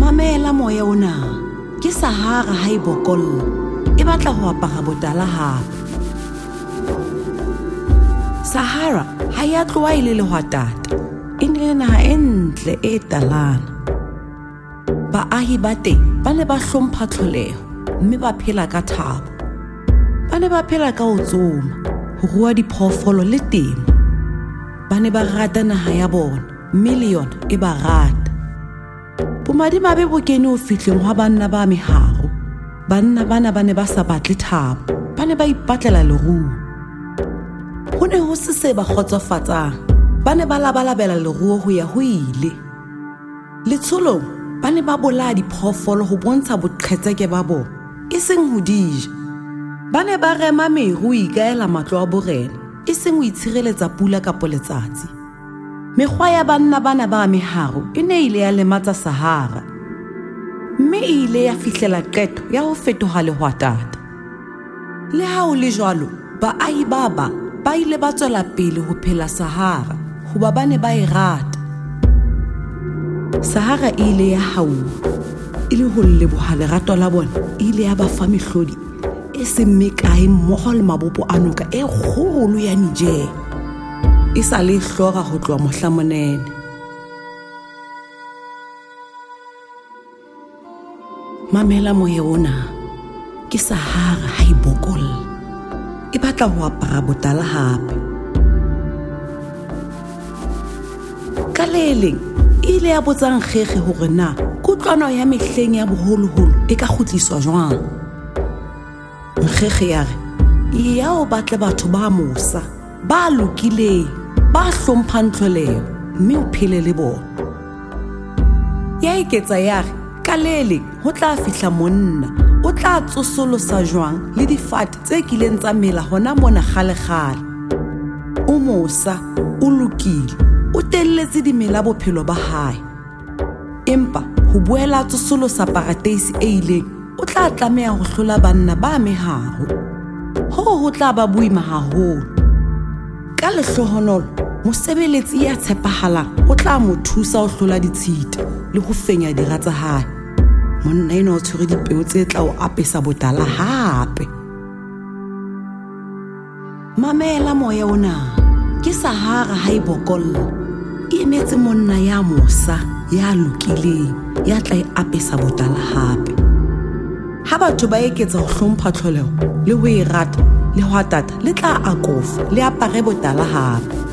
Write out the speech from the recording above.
mamela moya ona ke sahara ha e bokolla e batla ho apara botala hape. Sahara ha ya tloha e le lehwatata e ne le naha e ntle e talana. Baahi ba teng ba ne ba hlompha tlholeho mme ba phela ka thabo. Ba ne ba phela ka ho tsoma ho rua diphoofolo le temo. Ba ne ba rata naha ya bona mme le yona e ba rata bomadimabe bo kene ho fihleng hwa banna ba meharo banna bana ba ne ba sa batle thabo ba ne ba ipatlela leruo. Ho ne ho se se ba kgotsofatsang ba ne ba labalabela leruo ho ya ho ile. Letsholong ba ne ba bolaya diphoofolo ho bontsha boqhetseke ba bona e seng ho dija ba ne ba rema meru ho ikaela matlo a borena e seng ho itshireletsa pula kapo letsatsi mekgwa ya banna bana ba meharo e ne ile ya lematsa sahara mme e ile ya fihlela qeto ya ho fetoha lehwatata. Le ha ho le jwalo baahi ba bang ba ile ba tswela pele ho phela sahara hoba ba ne ba e rata. Sahara e ile ya hauwa e le ho leboha lerato la bona e ile ya ba fa mehlodi e seng mekae mmogo le mabopo a noka e kgolo ya niger e sa le hlora ho tloha mohlamonene. Mamela moya ona ke sahara ha e bokolla e batla ho apara botala hape. Ka le leng e ile ya botsang kgekge hore na kutlwano ya mehleng ya boholoholo e ka kgutliswa jwang? Nkgekge ya re ya o batle batho ba mosa ba lokileng ba hlomphang tlholeho mme o phele le bona. Ya eketsa ya re ka le leng ho tla fihla monna. O tla tsosolosa jwang le difate tse kileng tsa mela hona mona kgalekgale? O mosa o lokile o telletse dimela bophelo ba hae. Empa ho boela tsosolosa parateisi e ileng o tla tlameha ho hlola banna ba meharo hoo ho tla ba boima haholo ka lehlohonolo mosebeletsi ya tshepahalang o tla mo thusa ho hlola ditshita le ho fenya dira tsa hae. Monna ena o tshwere dipeo tse tla o apesa botala hape. Mamela moya ona ke sahara ha e bokolla. E emetse monna ya mosa ya lokileng ya tla e apesa botala hape. Ha batho ba eketsa ho hlompha tlholeho le ho e rata le hwatata le tla akofa le apare botala hape